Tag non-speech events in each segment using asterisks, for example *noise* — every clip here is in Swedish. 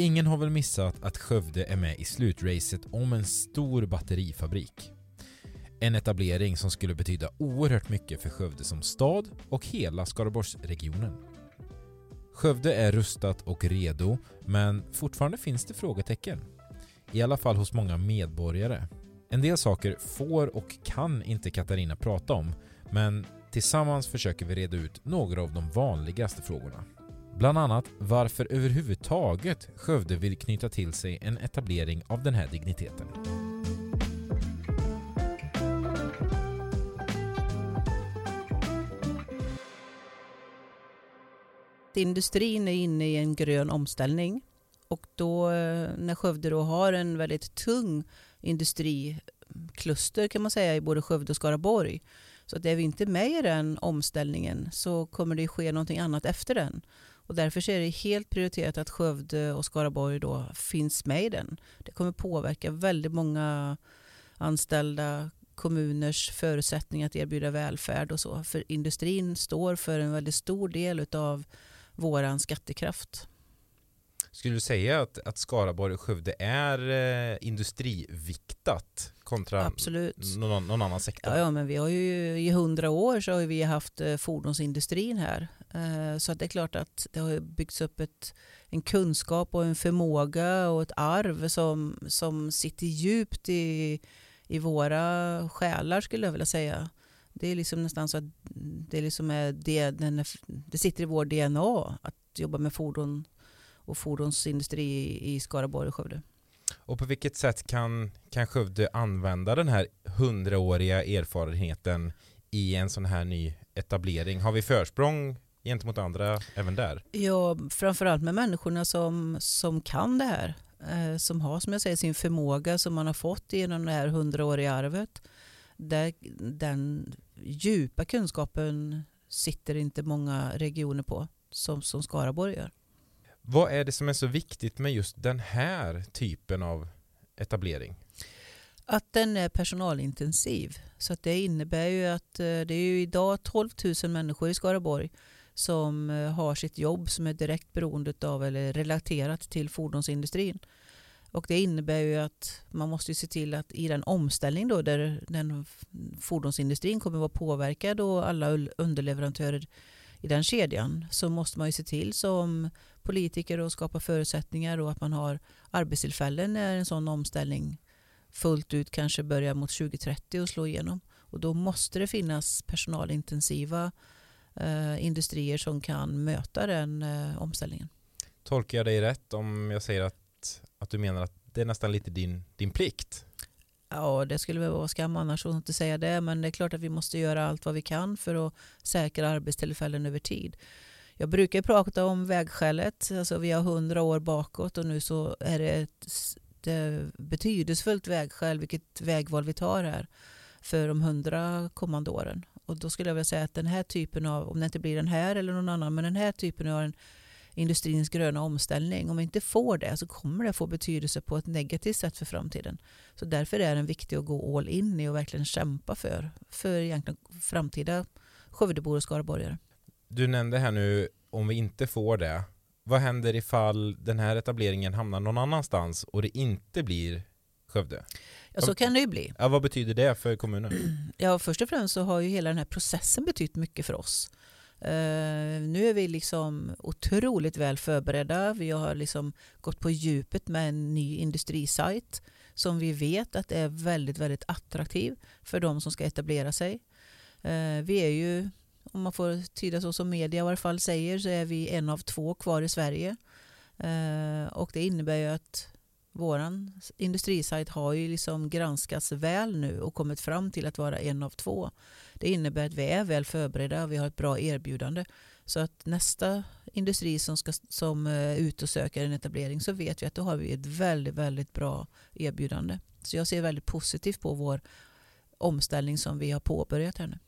Ingen har väl missat att Skövde är med i slutracet om en stor batterifabrik. En etablering som skulle betyda oerhört mycket för Skövde som stad och hela Skaraborgsregionen. Skövde är rustat och redo, men fortfarande finns det frågetecken. I alla fall hos många medborgare. En del saker får och kan inte Katarina prata om, men tillsammans försöker vi reda ut några av de vanligaste frågorna. Bland annat varför överhuvudtaget Skövde vill knyta till sig en etablering av den här digniteten. Industrin är inne i en grön omställning och då eh, när Skövde då har en väldigt tung industrikluster kan man säga i både Skövde och Skaraborg. Så att är vi inte med i den omställningen så kommer det ske någonting annat efter den. Och därför är det helt prioriterat att Skövde och Skaraborg då finns med i den. Det kommer påverka väldigt många anställda, kommuners förutsättningar att erbjuda välfärd och så. För industrin står för en väldigt stor del av vår skattekraft. Skulle du säga att, att Skaraborg och Skövde är eh, industriviktat kontra Absolut. Någon, någon annan sektor? Ja, ja, men vi har ju i hundra år så har vi haft eh, fordonsindustrin här. Eh, så att det är klart att det har byggts upp ett, en kunskap och en förmåga och ett arv som, som sitter djupt i, i våra själar skulle jag vilja säga. Det är liksom nästan så att det, liksom är det, den, det sitter i vår DNA att jobba med fordon och fordonsindustri i Skaraborg och Skövde. Och på vilket sätt kan, kan Skövde använda den här hundraåriga erfarenheten i en sån här ny etablering? Har vi försprång gentemot andra även där? Ja, framförallt med människorna som, som kan det här. Eh, som har som jag säger sin förmåga som man har fått genom det här hundraåriga arvet. Där, den djupa kunskapen sitter inte många regioner på som, som Skaraborg gör. Vad är det som är så viktigt med just den här typen av etablering? Att den är personalintensiv. Så att det innebär ju att eh, det är ju idag 12 000 människor i Skaraborg som eh, har sitt jobb som är direkt beroende av eller relaterat till fordonsindustrin. Och det innebär ju att man måste se till att i den omställning då där den fordonsindustrin kommer att vara påverkad och alla underleverantörer i den kedjan så måste man ju se till som politiker och skapa förutsättningar och att man har arbetstillfällen när en sån omställning fullt ut kanske börjar mot 2030 och slå igenom. Och då måste det finnas personalintensiva eh, industrier som kan möta den eh, omställningen. Tolkar jag dig rätt om jag säger att, att du menar att det är nästan lite din, din plikt? Ja, det skulle väl vara skam annars att inte säga det, men det är klart att vi måste göra allt vad vi kan för att säkra arbetstillfällen över tid. Jag brukar prata om vägskälet, alltså vi har hundra år bakåt och nu så är det ett, betydelsefullt vägskäl vilket vägval vi tar här för de hundra kommande åren. Och då skulle jag vilja säga att den här typen av, om det inte blir den här eller någon annan, men den här typen av en industrins gröna omställning, om vi inte får det så kommer det få betydelse på ett negativt sätt för framtiden. Så därför är den viktig att gå all in i och verkligen kämpa för, för egentligen framtida Skövdebor och Skaraborgare. Du nämnde här nu om vi inte får det. Vad händer ifall den här etableringen hamnar någon annanstans och det inte blir Skövde? Ja, så kan det ju bli. Ja, vad betyder det för kommunen? Ja, först och främst så har ju hela den här processen betytt mycket för oss. Uh, nu är vi liksom otroligt väl förberedda. Vi har liksom gått på djupet med en ny industrisajt som vi vet att är väldigt, väldigt attraktiv för de som ska etablera sig. Uh, vi är ju om man får tyda så som media i varje fall säger, så är vi en av två kvar i Sverige. Uh, och det innebär ju att vår industrisajt har ju liksom granskats väl nu och kommit fram till att vara en av två. Det innebär att vi är väl förberedda och vi har ett bra erbjudande. Så att nästa industri som, ska, som eh, är ute och söker en etablering så vet vi att då har vi ett väldigt, väldigt bra erbjudande. Så jag ser väldigt positivt på vår omställning som vi har påbörjat här nu.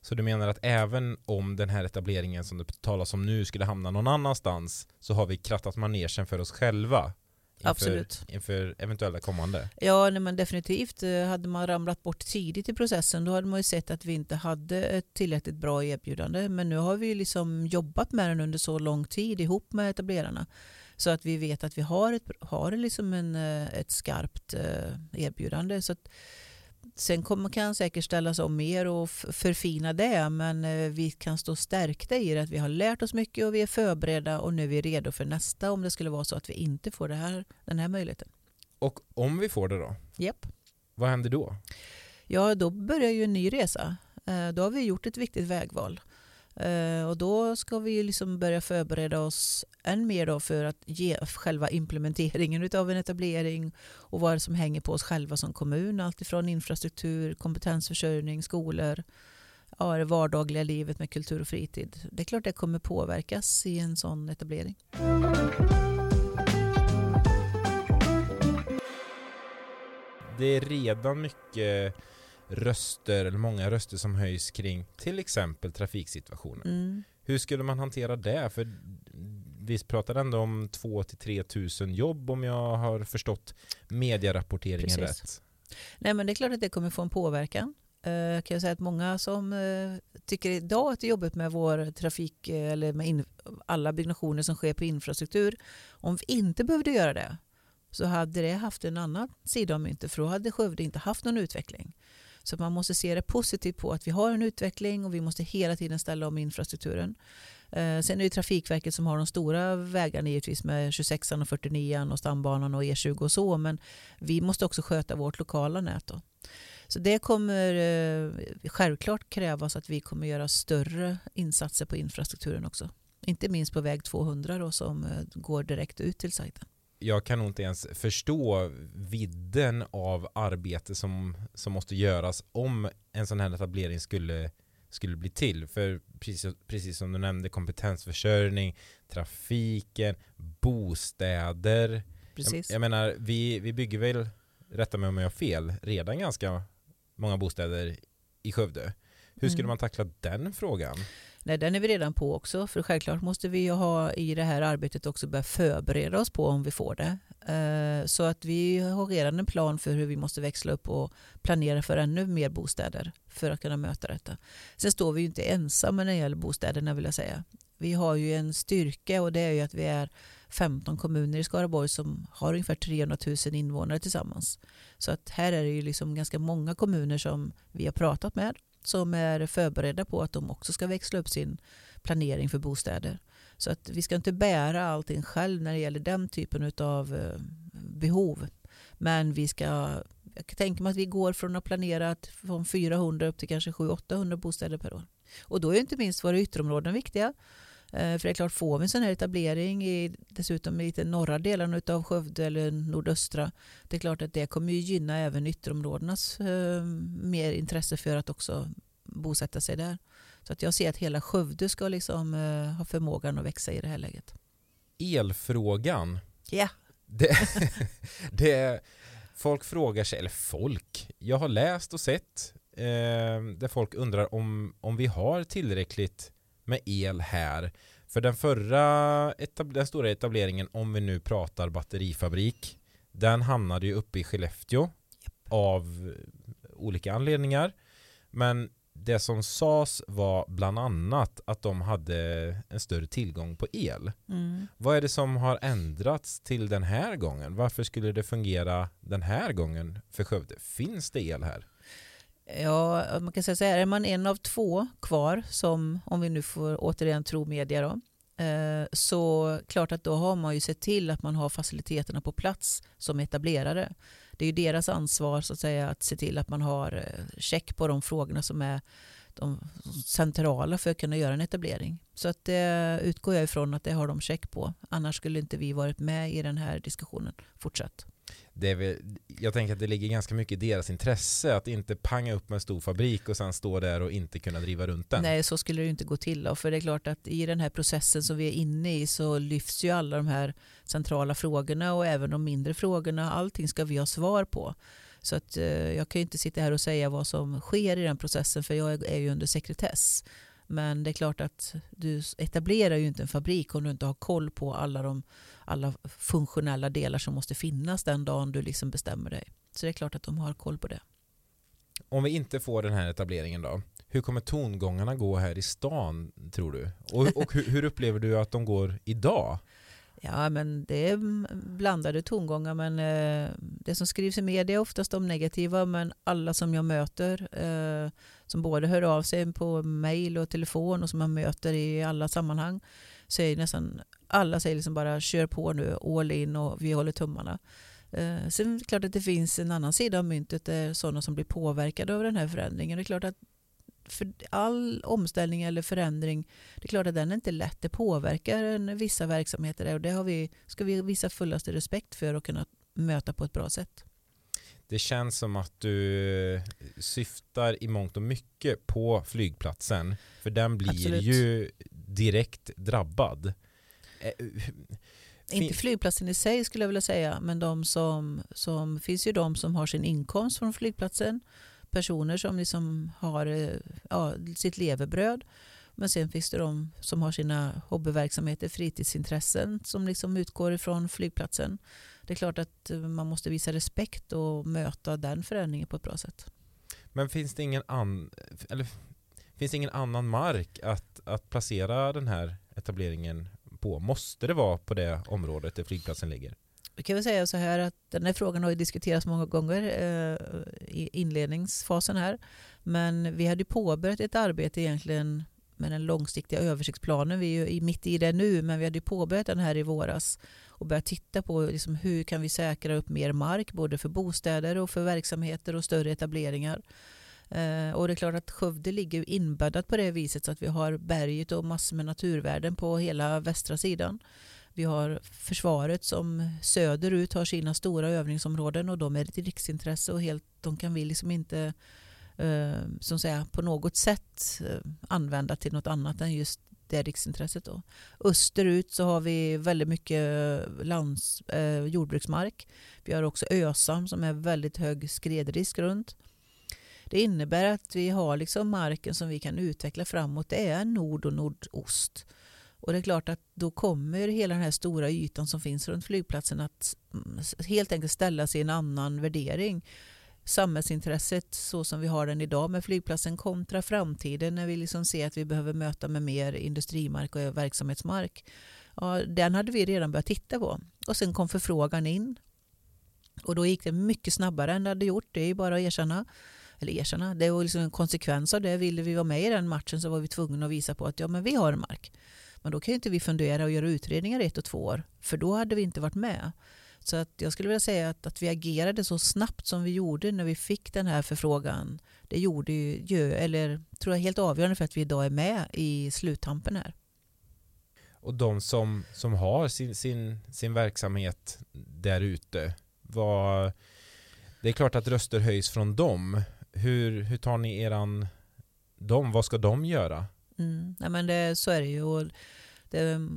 Så du menar att även om den här etableringen som det talas om nu skulle hamna någon annanstans så har vi krattat manegen för oss själva Inför, Absolut. inför eventuella kommande? Ja, nej, men definitivt. Eh, hade man ramlat bort tidigt i processen då hade man ju sett att vi inte hade ett tillräckligt bra erbjudande. Men nu har vi liksom jobbat med den under så lång tid ihop med etablerarna. Så att vi vet att vi har ett, har liksom en, eh, ett skarpt eh, erbjudande. Så att, sen kommer, kan säkert ställas om mer och förfina det men eh, vi kan stå stärkta i det att vi har lärt oss mycket och vi är förberedda och nu är vi redo för nästa om det skulle vara så att vi inte får här, den här möjligheten. Och om vi får det då? Japp. Vad händer då? Ja, då börjar ju en ny resa. Då har vi gjort ett viktigt vägval. Eh, och då ska vi liksom börja förbereda oss än mer då för att ge själva implementeringen av en etablering och vad som hänger på oss själva som kommun. Alltifrån infrastruktur, kompetensförsörjning, skolor, ja, det vardagliga livet med kultur och fritid. Det är klart det kommer påverkas i en sån etablering. Det är redan mycket röster, eller många röster som höjs kring till exempel trafiksituationen. Mm. Hur skulle man hantera det? För vi pratar ändå om 2 till 3 tusen jobb om jag har förstått medierapporteringen Precis. rätt. Nej men det är klart att det kommer få en påverkan. Uh, kan jag säga att många som uh, tycker idag att det är jobbigt med vår trafik uh, eller med alla byggnationer som sker på infrastruktur. Om vi inte behövde göra det så hade det haft en annan sida av myntet för då hade Skövde inte haft någon utveckling. Så man måste se det positivt på att vi har en utveckling och vi måste hela tiden ställa om infrastrukturen. Eh, sen är det Trafikverket som har de stora vägarna givetvis med 26 och 49 och stambanan och E20 och så. Men vi måste också sköta vårt lokala nät. Då. Så det kommer eh, självklart krävas att vi kommer göra större insatser på infrastrukturen också. Inte minst på väg 200 då, som eh, går direkt ut till sajten jag kan nog inte ens förstå vidden av arbete som, som måste göras om en sån här etablering skulle, skulle bli till. För precis, precis som du nämnde, kompetensförsörjning, trafiken, bostäder. Precis. Jag, jag menar, vi, vi bygger väl, rätta mig om jag har fel, redan ganska många bostäder i Skövde. Hur skulle mm. man tackla den frågan? Nej, den är vi redan på också. För självklart måste vi ha i det här arbetet också börja förbereda oss på om vi får det. Eh, så att vi har redan en plan för hur vi måste växla upp och planera för ännu mer bostäder för att kunna möta detta. Sen står vi ju inte ensamma när det gäller bostäderna vill jag säga. Vi har ju en styrka och det är ju att vi är 15 kommuner i Skaraborg som har ungefär 300 000 invånare tillsammans. Så att här är det ju liksom ganska många kommuner som vi har pratat med som är förberedda på att de också ska växla upp sin planering för bostäder. Så att vi ska inte bära allting själv när det gäller den typen av eh, behov. Men vi ska, jag kan tänka mig att vi går från att planera från 400 upp till kanske 700-800 bostäder per år. Och då är inte minst våra ytterområden viktiga. Eh, för det är klart, får vi en sån här etablering i dessutom i den norra delarna av Skövde eller nordöstra, det är klart att det kommer ju gynna även ytterområdenas eh, mer intresse för att också bosätta sig där. Så att jag ser att hela Skövde ska liksom eh, ha förmågan att växa i det här läget. Elfrågan. Ja. Yeah. Det, *laughs* det, folk frågar sig, eller folk, jag har läst och sett eh, där folk undrar om, om vi har tillräckligt med el här. För den förra den stora etableringen, om vi nu pratar batterifabrik, den hamnade ju uppe i Skellefteå yep. av olika anledningar. Men det som sades var bland annat att de hade en större tillgång på el. Mm. Vad är det som har ändrats till den här gången? Varför skulle det fungera den här gången för Skövde? Finns det el här? Ja, man kan säga så här, är man en av två kvar som, om vi nu får återigen tro media då, eh, så klart att då har man ju sett till att man har faciliteterna på plats som etablerare. Det är ju deras ansvar så att säga att se till att man har eh, check på de frågorna som är de centrala för att kunna göra en etablering. Så att det utgår jag ifrån att det har de check på. Annars skulle inte vi varit med i den här diskussionen fortsatt det är väl, jag tänker att det ligger ganska mycket i deras intresse att inte panga upp med en stor fabrik och sen stå där och inte kunna driva runt den. Nej, så skulle det inte gå till. Då. För det är klart att i den här processen som vi är inne i så lyfts ju alla de här centrala frågorna och även de mindre frågorna. Allting ska vi ha svar på. Så att, eh, jag kan ju inte sitta här och säga vad som sker i den processen för jag är ju under sekretess. Men det är klart att du etablerar ju inte en fabrik om du inte har koll på alla de alla funktionella delar som måste finnas den dagen du liksom bestämmer dig. Så det är klart att de har koll på det. Om vi inte får den här etableringen då, hur kommer tongångarna gå här i stan tror du? Och, och hur, hur upplever du att de går idag? Ja, men det är blandade tongångar. Men eh, det som skrivs i media är oftast de negativa. Men alla som jag möter, eh, som både hör av sig på mail och telefon och som man möter i alla sammanhang, säger nästan alla säger liksom bara kör på nu, all in och vi håller tummarna. Eh, sen är det klart att det finns en annan sida av myntet, där sådana som blir påverkade av den här förändringen. Det är klart att för all omställning eller förändring, det är klart att den är inte lätt. Det påverkar en, vissa verksamheter och det har vi, ska vi visa fullaste respekt för och kunna möta på ett bra sätt. Det känns som att du syftar i mångt och mycket på flygplatsen, för den blir Absolut. ju direkt drabbad. Eh, inte flygplatsen i sig skulle jag vilja säga, men de som, som finns ju de som har sin inkomst från flygplatsen personer som liksom har eh, ja, sitt levebröd. Men sen finns det de som har sina hobbyverksamheter, fritidsintressen som liksom utgår ifrån flygplatsen. Det är klart att eh, man måste visa respekt och möta den förändringen på ett bra sätt. Men finns det ingen, an, eller, finns ingen annan mark att, att placera den här etableringen på? Måste det vara på det området där flygplatsen ligger? Vi kan väl säga så här att den här frågan har diskuterats många gånger eh, i inledningsfasen här. Men vi hade påbörjat ett arbete egentligen med den långsiktiga översiktsplanen. Vi är ju mitt i det nu, men vi hade påbörjat den här i våras och börjat titta på liksom hur kan vi säkra upp mer mark både för bostäder och för verksamheter och större etableringar. Eh, och det är klart att Skövde ligger inbäddat på det viset så att vi har berget och massor med naturvärden på hela västra sidan. Vi har försvaret som söderut har sina stora övningsområden och de är ett riksintresse och helt, de kan vi liksom inte Ehm, som säga, på något sätt eh, använda till något annat än just det riksintresset. Då. Österut så har vi väldigt mycket lands, eh, jordbruksmark. Vi har också Ösam som är väldigt hög skredrisk runt. Det innebär att vi har liksom marken som vi kan utveckla framåt. Det är nord och nordost. Och det är klart att då kommer hela den här stora ytan som finns runt flygplatsen att mm, helt enkelt ställas i en annan värdering. Samhällsintresset så som vi har den idag med flygplatsen kontra framtiden när vi liksom ser att vi behöver möta med mer industrimark och verksamhetsmark. Ja, den hade vi redan börjat titta på. Och sen kom förfrågan in. Och då gick det mycket snabbare än det hade gjort, det är bara att erkänna. Eller erkänna, det var liksom en konsekvens av det. Ville vi vara med i den matchen så var vi tvungna att visa på att ja, men vi har en mark. Men då kan inte vi fundera och göra utredningar i ett och två år, för då hade vi inte varit med. Så att jag skulle vilja säga att, att vi agerade så snabbt som vi gjorde när vi fick den här förfrågan. Det gjorde ju, eller tror jag helt avgörande för att vi idag är med i sluttampen här. Och de som, som har sin, sin, sin verksamhet där ute, det är klart att röster höjs från dem. Hur, hur tar ni eran dem? Vad ska de göra? Mm. Nej, men det, så är det ju. Det,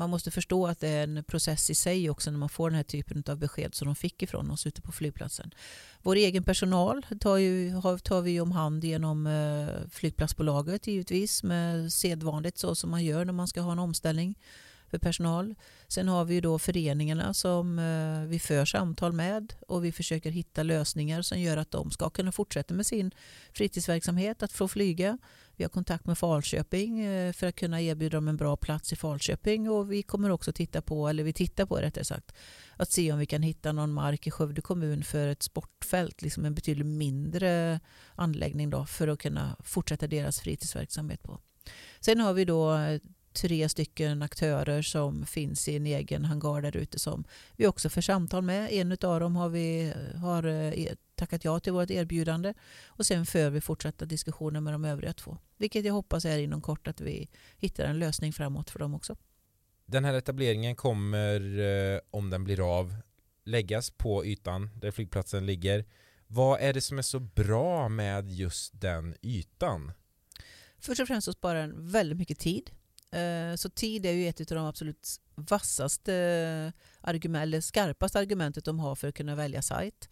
man måste förstå att det är en process i sig också när man får den här typen av besked som de fick ifrån oss ute på flygplatsen. Vår egen personal tar, ju, tar vi om hand genom eh, flygplatsbolaget givetvis med sedvanligt så som man gör när man ska ha en omställning för personal. Sen har vi då föreningarna som eh, vi för samtal med och vi försöker hitta lösningar som gör att de ska kunna fortsätta med sin fritidsverksamhet, att få flyga. Vi har kontakt med Falköping eh, för att kunna erbjuda dem en bra plats i Falköping och vi kommer också titta på, eller vi tittar på rättare sagt, att se om vi kan hitta någon mark i Skövde kommun för ett sportfält, liksom en betydligt mindre anläggning då för att kunna fortsätta deras fritidsverksamhet på. Sen har vi då eh, tre stycken aktörer som finns i en egen hangar där ute som vi också för samtal med. En av dem har vi har eh, tackat ja till vårt erbjudande och sen för vi fortsatta diskussioner med de övriga två. Vilket jag hoppas är inom kort att vi hittar en lösning framåt för dem också. Den här etableringen kommer, eh, om den blir av, läggas på ytan där flygplatsen ligger. Vad är det som är så bra med just den ytan? Först och främst så sparar den väldigt mycket tid. Eh, så tid är ju ett av de absolut vassaste argument, eller skarpaste argumentet de har för att kunna välja sajt.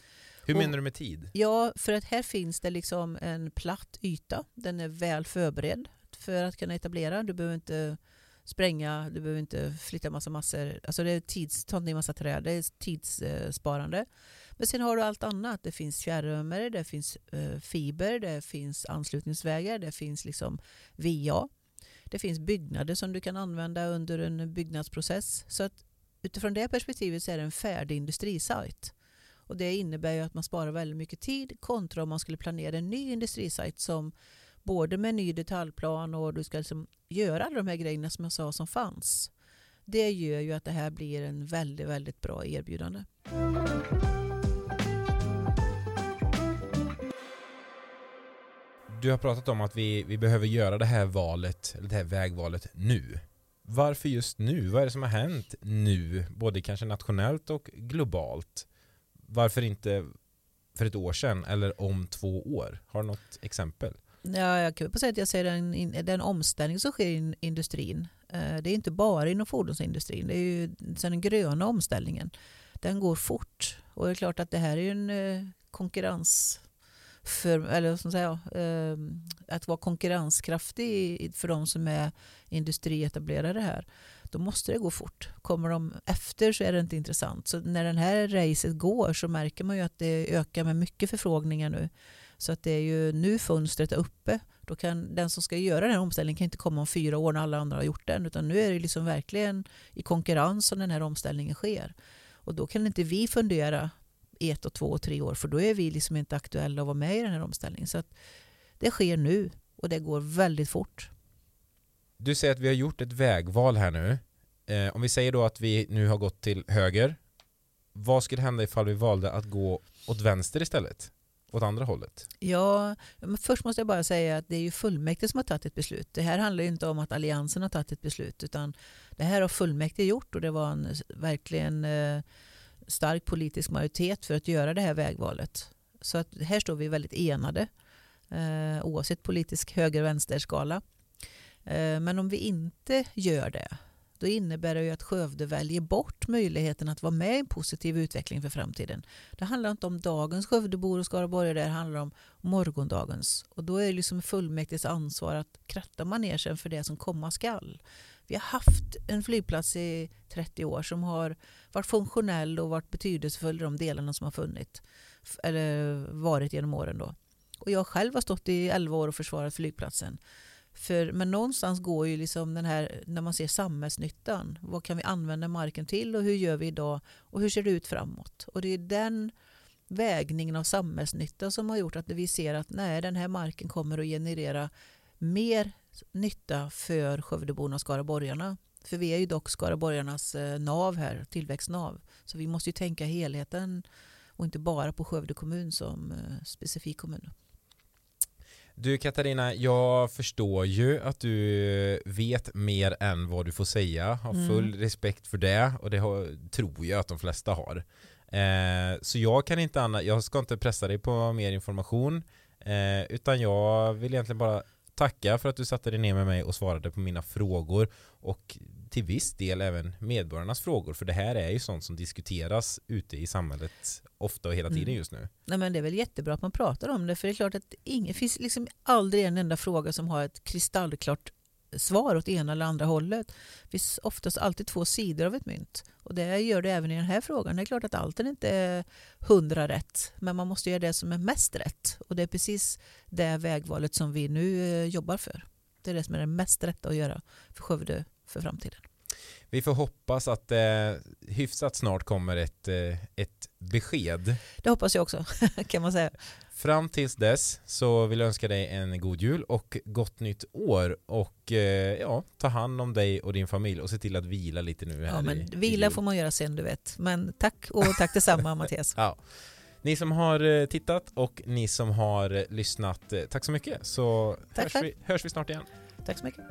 Hur menar du med tid? Ja, för att här finns det liksom en platt yta. Den är väl förberedd för att kunna etablera. Du behöver inte spränga, du behöver inte flytta massa massor. Alltså det är tids, ta ner massa träd, det är tidssparande. Men sen har du allt annat. Det finns fjärrvärme, det finns eh, fiber, det finns anslutningsvägar, det finns liksom VA. Det finns byggnader som du kan använda under en byggnadsprocess. Så att utifrån det perspektivet så är det en färdig industrisajt. Och det innebär ju att man sparar väldigt mycket tid kontra om man skulle planera en ny industrisajt som både med ny detaljplan och du ska liksom göra alla de här grejerna som jag sa som fanns. Det gör ju att det här blir en väldigt, väldigt bra erbjudande. Du har pratat om att vi, vi behöver göra det här valet, det här vägvalet nu. Varför just nu? Vad är det som har hänt nu? Både kanske nationellt och globalt. Varför inte för ett år sedan eller om två år? Har du något exempel? Ja, jag kan säga att jag ser den, den omställning som sker i industrin. Eh, det är inte bara inom fordonsindustrin. Det är ju den gröna omställningen. Den går fort. Och det är klart att det här är en eh, konkurrens för, eller som säger, ehm, att vara konkurrenskraftig för de som är industrietablerade här, då måste det gå fort. Kommer de efter så är det inte intressant. Så när den här racet går så märker man ju att det ökar med mycket förfrågningar nu. Så att det är ju nu fönstret är uppe. Då kan den som ska göra den här omställningen kan inte komma om fyra år när alla andra har gjort den. Utan nu är det liksom verkligen i konkurrens som den här omställningen sker. Och då kan inte vi fundera i ett och två och tre år för då är vi liksom inte aktuella att vara med i den här omställningen. Så att det sker nu och det går väldigt fort. Du säger att vi har gjort ett vägval här nu. Eh, om vi säger då att vi nu har gått till höger. Vad skulle hända ifall vi valde att gå åt vänster istället? Åt andra hållet? Ja, men först måste jag bara säga att det är ju fullmäktige som har tagit ett beslut. Det här handlar ju inte om att Alliansen har tagit ett beslut utan det här har fullmäktige gjort och det var en verkligen eh, stark politisk majoritet för att göra det här vägvalet. Så att här står vi väldigt enade eh, oavsett politisk höger-vänster-skala. Eh, men om vi inte gör det då innebär det ju att Skövde väljer bort möjligheten att vara med i en positiv utveckling för framtiden. Det handlar inte om dagens Skövdebor och Skaraborgare, det handlar om morgondagens. Och då är det liksom fullmäktiges ansvar att kratta manegen för det som komma skall. Vi har haft en flygplats i 30 år som har varit funktionell och varit betydelsefull i de delarna som har funnits. Eller varit genom åren då. Och jag själv har stått i 11 år och försvarat flygplatsen. För, men någonstans går ju liksom den här, när man ser samhällsnyttan. Vad kan vi använda marken till och hur gör vi idag och hur ser det ut framåt? Och det är den vägningen av samhällsnytta som har gjort att vi ser att nej, den här marken kommer att generera mer nytta för Skövdeborna och skaraborgarna. För vi är ju dock skaraborgarnas eh, nav här, tillväxtnav. Så vi måste ju tänka helheten och inte bara på Skövde kommun som eh, specifik kommun. Du Katarina, jag förstår ju att du vet mer än vad du får säga. Har mm. full mm. respekt för det och det har, tror jag att de flesta har. Eh, så jag kan inte annat, jag ska inte pressa dig på mer information eh, utan jag vill egentligen bara tacka för att du satte dig ner med mig och svarade på mina frågor och till viss del även medborgarnas frågor för det här är ju sånt som diskuteras ute i samhället ofta och hela tiden mm. just nu. Nej, men det är väl jättebra att man pratar om det för det är klart att det finns liksom aldrig en enda fråga som har ett kristallklart svar åt ena eller andra hållet. Det finns oftast alltid två sidor av ett mynt. Och det gör det även i den här frågan. Det är klart att allt inte är hundra rätt. Men man måste göra det som är mest rätt. Och det är precis det vägvalet som vi nu eh, jobbar för. Det är det som är det mest rätta att göra för Skövde för framtiden. Vi får hoppas att eh, hyfsat snart kommer ett, eh, ett besked. Det hoppas jag också, *laughs* kan man säga. Fram tills dess så vill jag önska dig en god jul och gott nytt år och eh, ja, ta hand om dig och din familj och se till att vila lite nu. Här ja, men i, vila i får man göra sen du vet. Men tack och tack detsamma *laughs* Mattias. Ja. Ni som har eh, tittat och ni som har lyssnat, tack så mycket så tack hörs, vi, hörs vi snart igen. Tack så mycket.